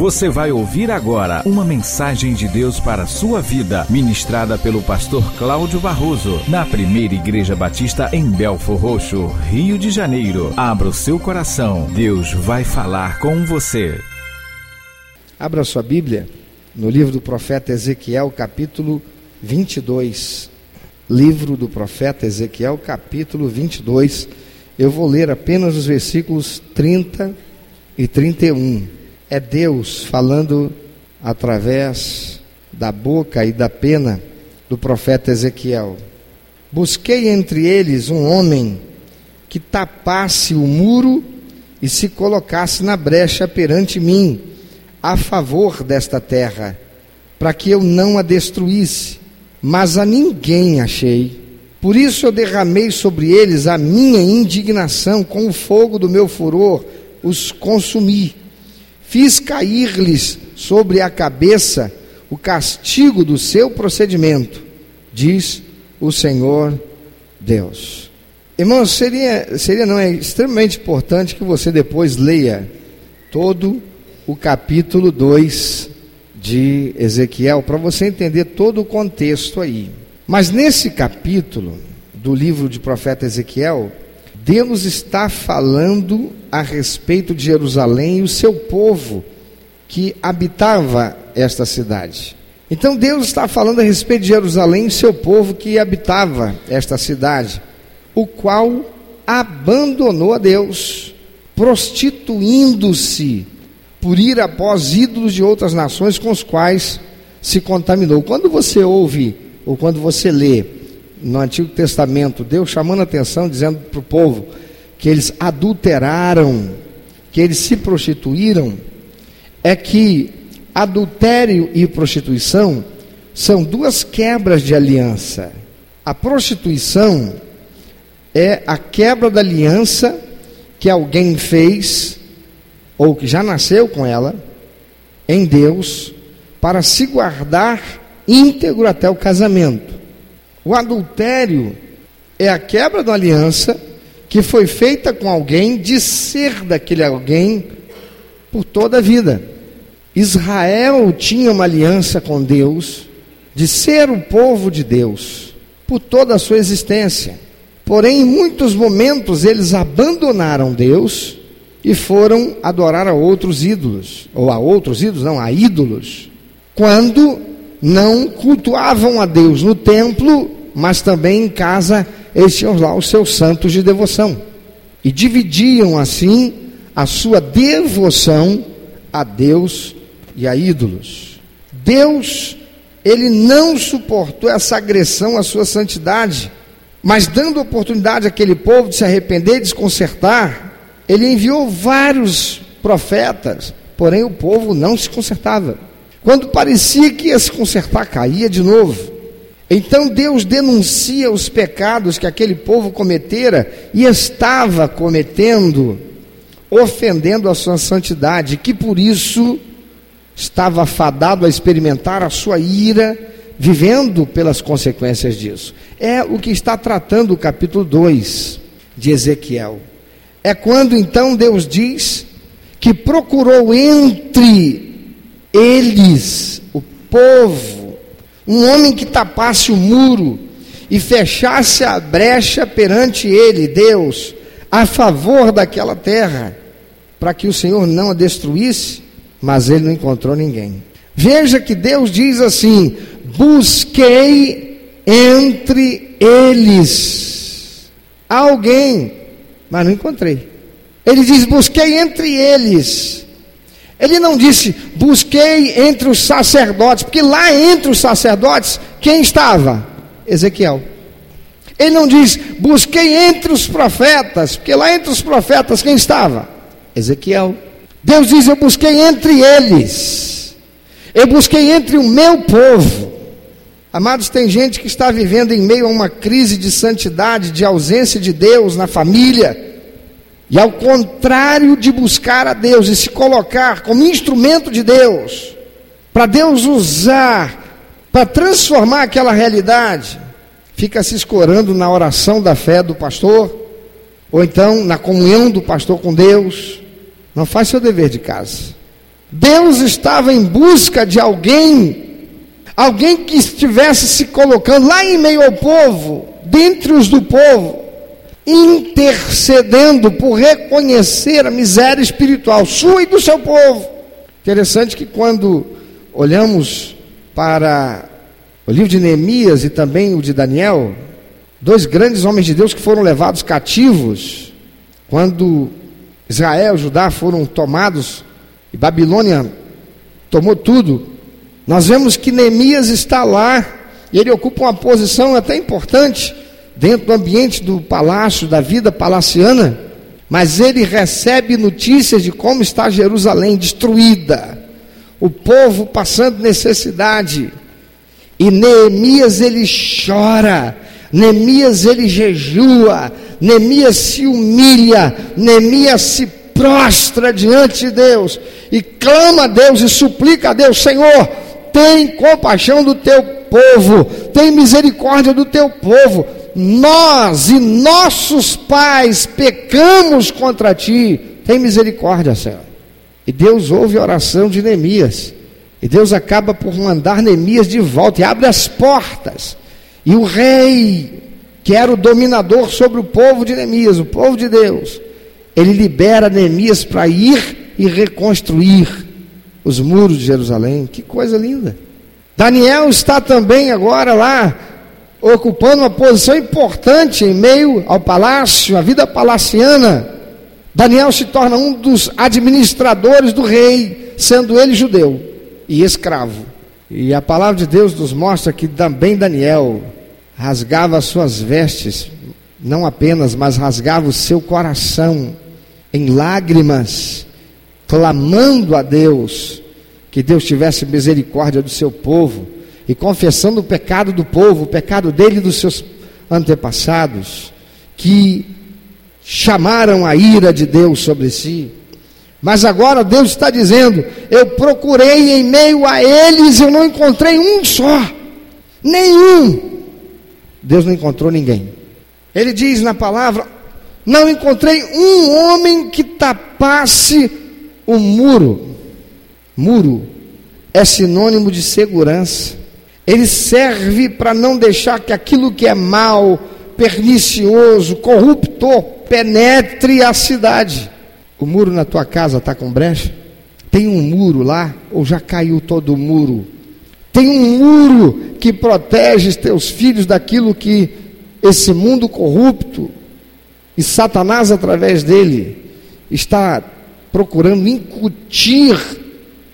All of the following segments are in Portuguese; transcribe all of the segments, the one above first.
Você vai ouvir agora uma mensagem de Deus para a sua vida, ministrada pelo pastor Cláudio Barroso, na primeira Igreja Batista em Belfor Roxo, Rio de Janeiro. Abra o seu coração, Deus vai falar com você. Abra sua Bíblia no livro do profeta Ezequiel, capítulo 22. Livro do profeta Ezequiel, capítulo 22. Eu vou ler apenas os versículos 30 e 31 é Deus falando através da boca e da pena do profeta Ezequiel. Busquei entre eles um homem que tapasse o muro e se colocasse na brecha perante mim, a favor desta terra, para que eu não a destruísse, mas a ninguém achei. Por isso eu derramei sobre eles a minha indignação, com o fogo do meu furor os consumi Fiz cair-lhes sobre a cabeça o castigo do seu procedimento, diz o Senhor Deus. Irmãos, seria, seria não é extremamente importante que você depois leia todo o capítulo 2 de Ezequiel para você entender todo o contexto aí. Mas nesse capítulo do livro de profeta Ezequiel, Deus está falando a respeito de Jerusalém e o seu povo que habitava esta cidade. Então Deus está falando a respeito de Jerusalém e seu povo que habitava esta cidade, o qual abandonou a Deus, prostituindo-se por ir após ídolos de outras nações com os quais se contaminou. Quando você ouve ou quando você lê no Antigo Testamento, Deus chamando a atenção, dizendo para o povo que eles adulteraram, que eles se prostituíram, é que adultério e prostituição são duas quebras de aliança. A prostituição é a quebra da aliança que alguém fez, ou que já nasceu com ela, em Deus, para se guardar íntegro até o casamento. O adultério é a quebra da aliança que foi feita com alguém de ser daquele alguém por toda a vida. Israel tinha uma aliança com Deus de ser o povo de Deus por toda a sua existência. Porém, em muitos momentos eles abandonaram Deus e foram adorar a outros ídolos, ou a outros ídolos, não, a ídolos. Quando não cultuavam a Deus no templo, mas também em casa eles tinham lá os seus santos de devoção. E dividiam assim a sua devoção a Deus e a ídolos. Deus, ele não suportou essa agressão à sua santidade, mas dando oportunidade àquele povo de se arrepender e desconsertar, ele enviou vários profetas, porém o povo não se consertava. Quando parecia que ia se consertar, caía de novo. Então Deus denuncia os pecados que aquele povo cometera e estava cometendo, ofendendo a sua santidade, que por isso estava fadado a experimentar a sua ira, vivendo pelas consequências disso. É o que está tratando o capítulo 2 de Ezequiel. É quando então Deus diz que procurou entre eles, o povo, um homem que tapasse o muro e fechasse a brecha perante ele, Deus, a favor daquela terra, para que o Senhor não a destruísse, mas ele não encontrou ninguém. Veja que Deus diz assim: busquei entre eles alguém mas não encontrei. Ele diz: busquei entre eles. Ele não disse, busquei entre os sacerdotes, porque lá entre os sacerdotes, quem estava? Ezequiel. Ele não diz, busquei entre os profetas, porque lá entre os profetas, quem estava? Ezequiel. Deus diz, eu busquei entre eles, eu busquei entre o meu povo. Amados, tem gente que está vivendo em meio a uma crise de santidade, de ausência de Deus na família. E ao contrário de buscar a Deus e se colocar como instrumento de Deus, para Deus usar, para transformar aquela realidade, fica se escorando na oração da fé do pastor, ou então na comunhão do pastor com Deus, não faz seu dever de casa. Deus estava em busca de alguém, alguém que estivesse se colocando lá em meio ao povo, dentre os do povo, intercedendo por reconhecer a miséria espiritual sua e do seu povo. Interessante que quando olhamos para o livro de Neemias e também o de Daniel, dois grandes homens de Deus que foram levados cativos, quando Israel e Judá foram tomados e Babilônia tomou tudo, nós vemos que Neemias está lá e ele ocupa uma posição até importante dentro do ambiente do palácio, da vida palaciana, mas ele recebe notícias de como está Jerusalém destruída, o povo passando necessidade. E Neemias ele chora, Neemias ele jejua, Neemias se humilha, Neemias se prostra diante de Deus e clama a Deus e suplica a Deus: Senhor, tem compaixão do teu povo, tem misericórdia do teu povo. Nós e nossos pais pecamos contra ti, tem misericórdia, Senhor. E Deus ouve a oração de Neemias. E Deus acaba por mandar Neemias de volta e abre as portas. E o rei, que era o dominador sobre o povo de Neemias, o povo de Deus, ele libera Neemias para ir e reconstruir os muros de Jerusalém. Que coisa linda. Daniel está também agora lá, ocupando uma posição importante em meio ao palácio, a vida palaciana. Daniel se torna um dos administradores do rei, sendo ele judeu e escravo. E a palavra de Deus nos mostra que também Daniel rasgava as suas vestes, não apenas, mas rasgava o seu coração em lágrimas, clamando a Deus que Deus tivesse misericórdia do seu povo e confessando o pecado do povo, o pecado dele e dos seus antepassados, que chamaram a ira de Deus sobre si. Mas agora Deus está dizendo: Eu procurei em meio a eles, eu não encontrei um só, nenhum. Deus não encontrou ninguém. Ele diz na palavra: Não encontrei um homem que tapasse o muro. Muro é sinônimo de segurança. Ele serve para não deixar que aquilo que é mal, pernicioso, corruptor, penetre a cidade. O muro na tua casa está com brecha? Tem um muro lá ou já caiu todo o muro? Tem um muro que protege teus filhos daquilo que esse mundo corrupto e Satanás através dele está procurando incutir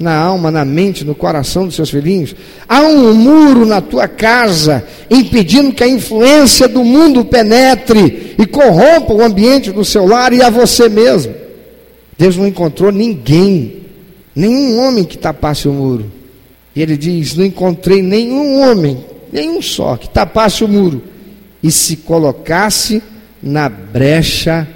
na alma, na mente, no coração dos seus filhinhos. Há um muro na tua casa impedindo que a influência do mundo penetre e corrompa o ambiente do seu lar e a você mesmo. Deus não encontrou ninguém, nenhum homem que tapasse o muro. E ele diz: Não encontrei nenhum homem, nenhum só, que tapasse o muro e se colocasse na brecha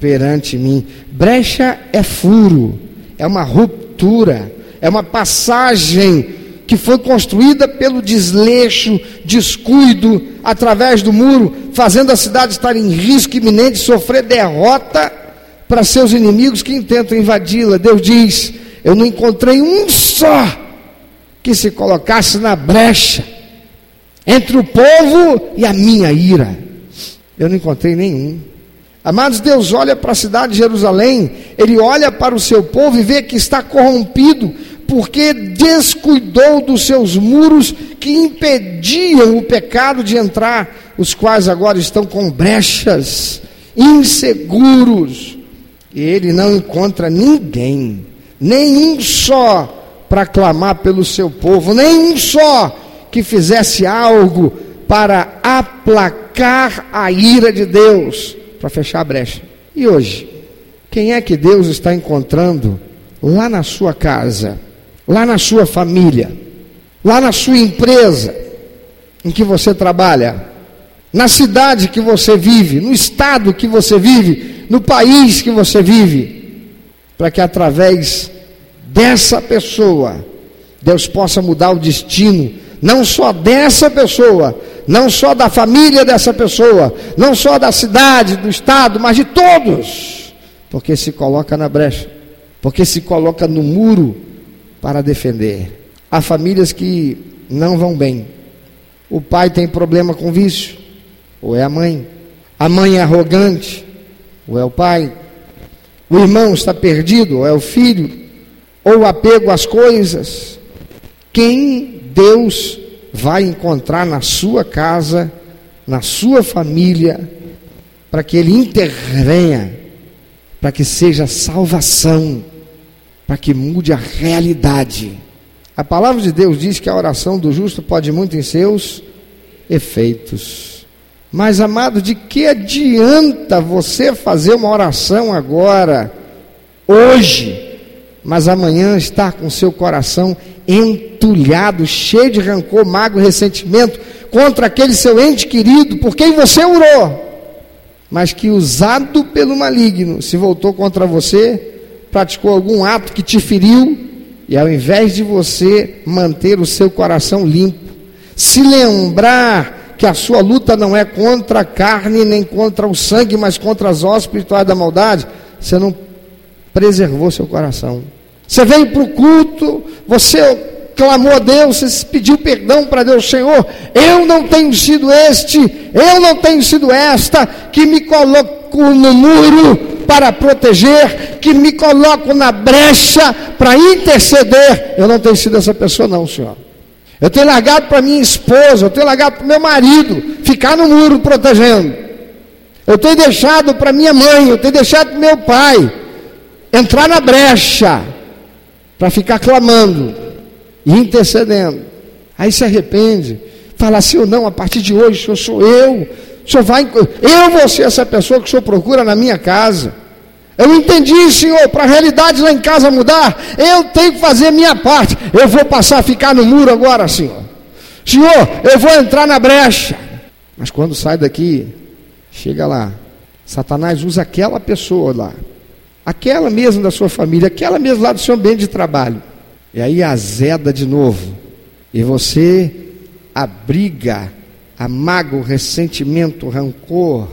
perante mim. Brecha é furo, é uma ruptura é uma passagem que foi construída pelo desleixo, descuido, através do muro, fazendo a cidade estar em risco iminente de sofrer derrota para seus inimigos que intentam invadi-la. Deus diz: Eu não encontrei um só que se colocasse na brecha entre o povo e a minha ira. Eu não encontrei nenhum. Amados, Deus olha para a cidade de Jerusalém, Ele olha para o seu povo e vê que está corrompido, porque descuidou dos seus muros que impediam o pecado de entrar, os quais agora estão com brechas, inseguros. E ele não encontra ninguém, nenhum só, para clamar pelo seu povo, nenhum só que fizesse algo para aplacar a ira de Deus, para fechar a brecha. E hoje, quem é que Deus está encontrando lá na sua casa? Lá na sua família, lá na sua empresa em que você trabalha, na cidade que você vive, no estado que você vive, no país que você vive, para que através dessa pessoa Deus possa mudar o destino, não só dessa pessoa, não só da família dessa pessoa, não só da cidade, do estado, mas de todos, porque se coloca na brecha, porque se coloca no muro para defender. Há famílias que não vão bem. O pai tem problema com vício, ou é a mãe. A mãe é arrogante, ou é o pai. O irmão está perdido, ou é o filho. Ou o apego às coisas. Quem Deus vai encontrar na sua casa, na sua família, para que Ele intervenha, para que seja salvação, para que mude a realidade. A palavra de Deus diz que a oração do justo pode muito em seus efeitos. Mas, amado, de que adianta você fazer uma oração agora, hoje, mas amanhã estar com seu coração entulhado, cheio de rancor, mágoa e ressentimento contra aquele seu ente querido por quem você orou, mas que usado pelo maligno se voltou contra você, praticou algum ato que te feriu, e ao invés de você manter o seu coração limpo, se lembrar que a sua luta não é contra a carne nem contra o sangue, mas contra as ossos espirituais da maldade, você não preservou seu coração. Você veio para o culto, você clamou a Deus, você pediu perdão para Deus, Senhor, eu não tenho sido este, eu não tenho sido esta que me coloco no muro para proteger, que me coloco na brecha para interceder. Eu não tenho sido essa pessoa, não, Senhor. Eu tenho largado para minha esposa, eu tenho largado para meu marido ficar no muro protegendo. Eu tenho deixado para minha mãe, eu tenho deixado para meu pai entrar na brecha para ficar clamando e intercedendo. Aí se arrepende, fala assim ou não, a partir de hoje, Senhor, sou eu. Senhor vai, eu vou ser essa pessoa que o Senhor procura na minha casa. Eu entendi, Senhor, para a realidade lá em casa mudar, eu tenho que fazer minha parte. Eu vou passar a ficar no muro agora, Senhor. Senhor, eu vou entrar na brecha. Mas quando sai daqui, chega lá, Satanás usa aquela pessoa lá aquela mesmo da sua família, aquela mesmo lá do seu ambiente de trabalho. E aí azeda de novo. E você abriga a mágoa, ressentimento, rancor,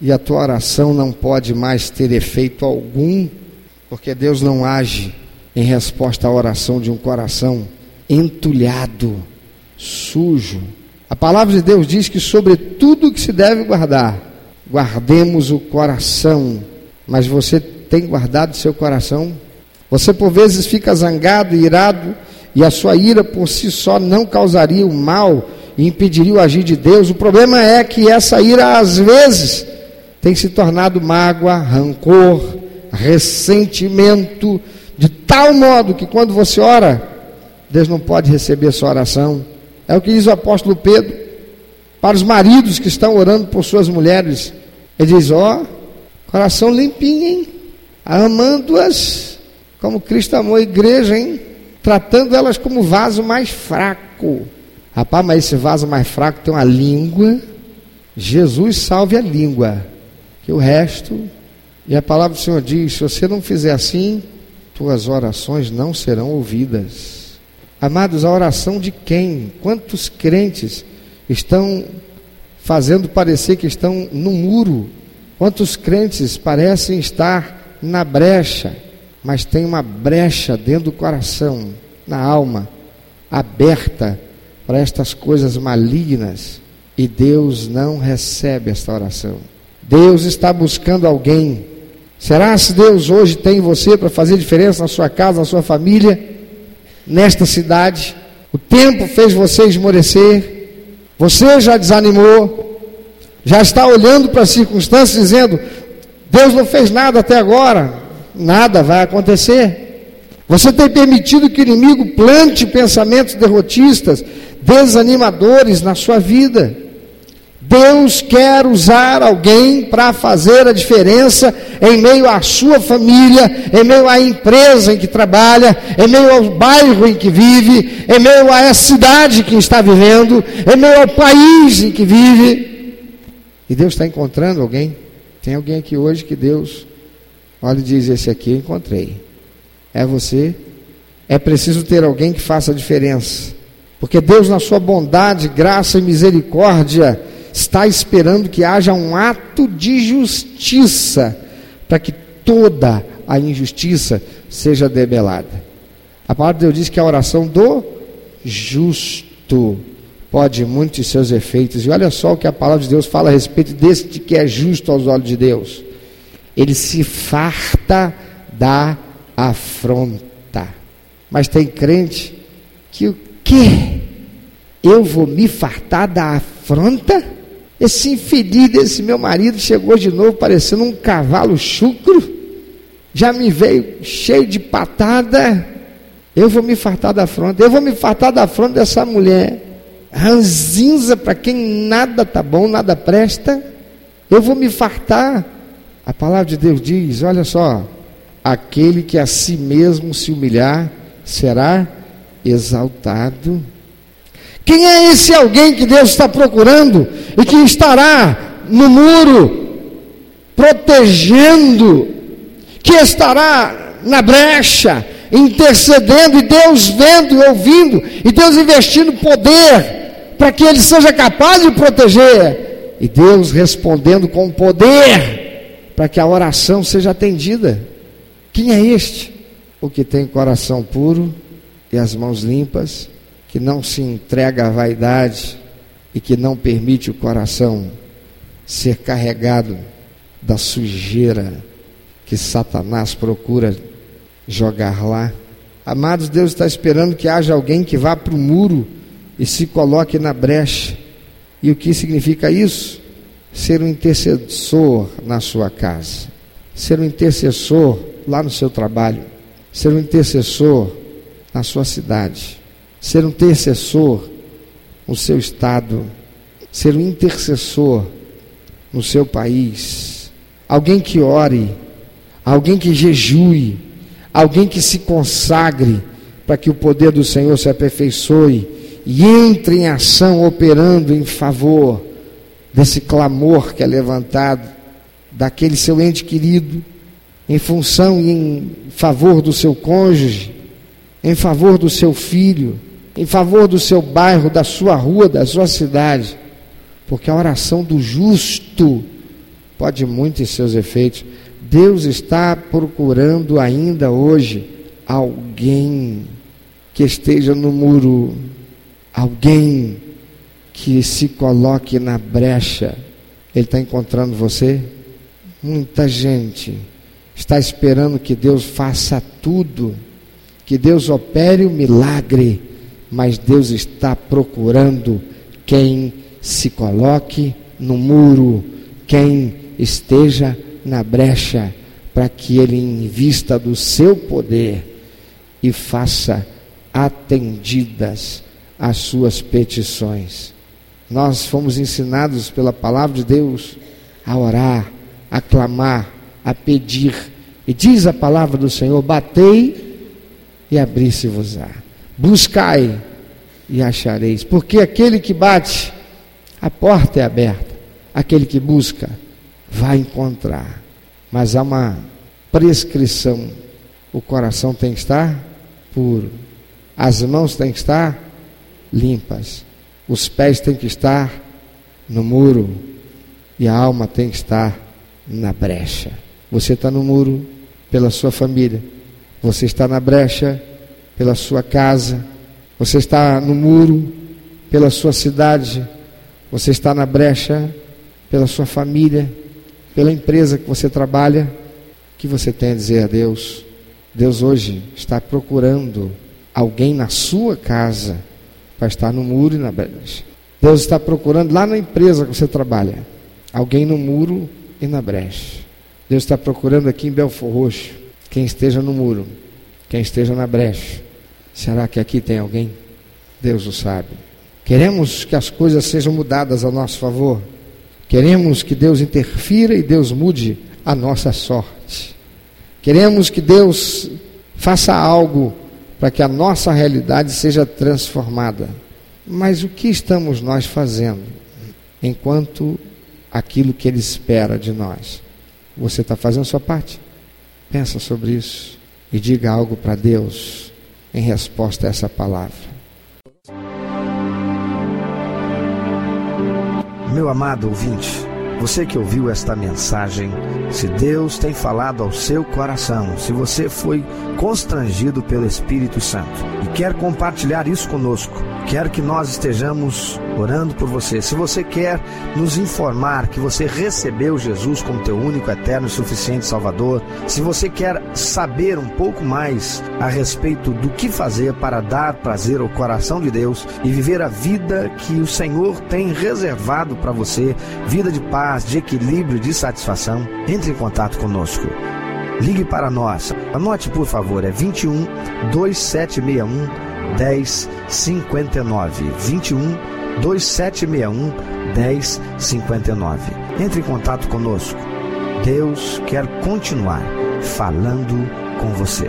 e a tua oração não pode mais ter efeito algum, porque Deus não age em resposta à oração de um coração entulhado, sujo. A palavra de Deus diz que sobre tudo que se deve guardar, guardemos o coração, mas você tem guardado seu coração? Você por vezes fica zangado irado, e a sua ira por si só não causaria o mal e impediria o agir de Deus. O problema é que essa ira, às vezes, tem se tornado mágoa, rancor, ressentimento, de tal modo que quando você ora, Deus não pode receber sua oração. É o que diz o apóstolo Pedro para os maridos que estão orando por suas mulheres. Ele diz: Ó, oh, coração limpinho, hein? amando-as como Cristo amou a igreja, hein? Tratando elas como vaso mais fraco. Rapaz, mas esse vaso mais fraco tem uma língua. Jesus salve a língua. Que o resto, e a palavra do Senhor diz: se você não fizer assim, tuas orações não serão ouvidas. Amados, a oração de quem? Quantos crentes estão fazendo parecer que estão no muro? Quantos crentes parecem estar na brecha, mas tem uma brecha dentro do coração, na alma, aberta para estas coisas malignas, e Deus não recebe esta oração. Deus está buscando alguém. Será se Deus hoje tem você para fazer diferença na sua casa, na sua família, nesta cidade? O tempo fez você esmorecer, você já desanimou, já está olhando para as circunstâncias dizendo: Deus não fez nada até agora, nada vai acontecer. Você tem permitido que o inimigo plante pensamentos derrotistas, desanimadores na sua vida. Deus quer usar alguém para fazer a diferença em meio à sua família, em meio à empresa em que trabalha, em meio ao bairro em que vive, em meio à cidade que está vivendo, em meio ao país em que vive. E Deus está encontrando alguém. Tem alguém aqui hoje que Deus, olha e diz: Esse aqui eu encontrei. É você? É preciso ter alguém que faça a diferença. Porque Deus, na sua bondade, graça e misericórdia, está esperando que haja um ato de justiça, para que toda a injustiça seja debelada. A palavra de Deus diz que a oração do justo pode muitos seus efeitos. E olha só o que a palavra de Deus fala a respeito deste que é justo aos olhos de Deus. Ele se farta da afronta. Mas tem crente que o quê? Eu vou me fartar da afronta? Esse infeliz desse meu marido chegou de novo parecendo um cavalo chucro. Já me veio cheio de patada. Eu vou me fartar da afronta. Eu vou me fartar da afronta dessa mulher ranzinza para quem nada tá bom, nada presta. Eu vou me fartar. A palavra de Deus diz: olha só, aquele que a si mesmo se humilhar será exaltado. Quem é esse alguém que Deus está procurando e que estará no muro, protegendo, que estará na brecha, intercedendo, e Deus vendo e ouvindo, e Deus investindo poder para que ele seja capaz de proteger. E Deus respondendo com poder para que a oração seja atendida. Quem é este? O que tem coração puro e as mãos limpas, que não se entrega à vaidade e que não permite o coração ser carregado da sujeira que Satanás procura jogar lá. Amados, Deus está esperando que haja alguém que vá para o muro e se coloque na brecha. E o que significa isso? Ser um intercessor na sua casa, ser um intercessor lá no seu trabalho, ser um intercessor na sua cidade, ser um intercessor no seu estado, ser um intercessor no seu país, alguém que ore, alguém que jejue, alguém que se consagre para que o poder do Senhor se aperfeiçoe e entre em ação operando em favor desse clamor que é levantado, daquele seu ente querido, em função e em favor do seu cônjuge, em favor do seu filho, em favor do seu bairro, da sua rua, da sua cidade, porque a oração do justo pode muito em seus efeitos. Deus está procurando ainda hoje alguém que esteja no muro alguém que se coloque na brecha, ele está encontrando você? Muita gente está esperando que Deus faça tudo, que Deus opere o milagre, mas Deus está procurando quem se coloque no muro, quem esteja na brecha, para que ele invista do seu poder e faça atendidas as suas petições. Nós fomos ensinados pela palavra de Deus a orar, a clamar, a pedir. E diz a palavra do Senhor: batei e abri-se-vos-á. Buscai e achareis. Porque aquele que bate, a porta é aberta. Aquele que busca, vai encontrar. Mas há uma prescrição. O coração tem que estar puro. As mãos têm que estar limpas. Os pés têm que estar no muro e a alma tem que estar na brecha. Você está no muro pela sua família, você está na brecha pela sua casa, você está no muro pela sua cidade, você está na brecha pela sua família, pela empresa que você trabalha. O que você tem a dizer a Deus? Deus hoje está procurando alguém na sua casa para estar no muro e na brecha. Deus está procurando lá na empresa que você trabalha, alguém no muro e na brecha. Deus está procurando aqui em Belfor Roxo, quem esteja no muro, quem esteja na brecha. Será que aqui tem alguém? Deus o sabe. Queremos que as coisas sejam mudadas a nosso favor. Queremos que Deus interfira e Deus mude a nossa sorte. Queremos que Deus faça algo para que a nossa realidade seja transformada. Mas o que estamos nós fazendo enquanto aquilo que Ele espera de nós? Você está fazendo sua parte? Pensa sobre isso e diga algo para Deus em resposta a essa palavra. Meu amado ouvinte, Você que ouviu esta mensagem, se Deus tem falado ao seu coração, se você foi constrangido pelo Espírito Santo e quer compartilhar isso conosco, quer que nós estejamos orando por você. Se você quer nos informar que você recebeu Jesus como teu único, eterno e suficiente Salvador, se você quer saber um pouco mais a respeito do que fazer para dar prazer ao coração de Deus e viver a vida que o Senhor tem reservado para você, vida de paz, de equilíbrio, de satisfação, entre em contato conosco. Ligue para nós. Anote, por favor, é 21 2761 1059 21 2761 1059. Entre em contato conosco. Deus quer continuar falando com você.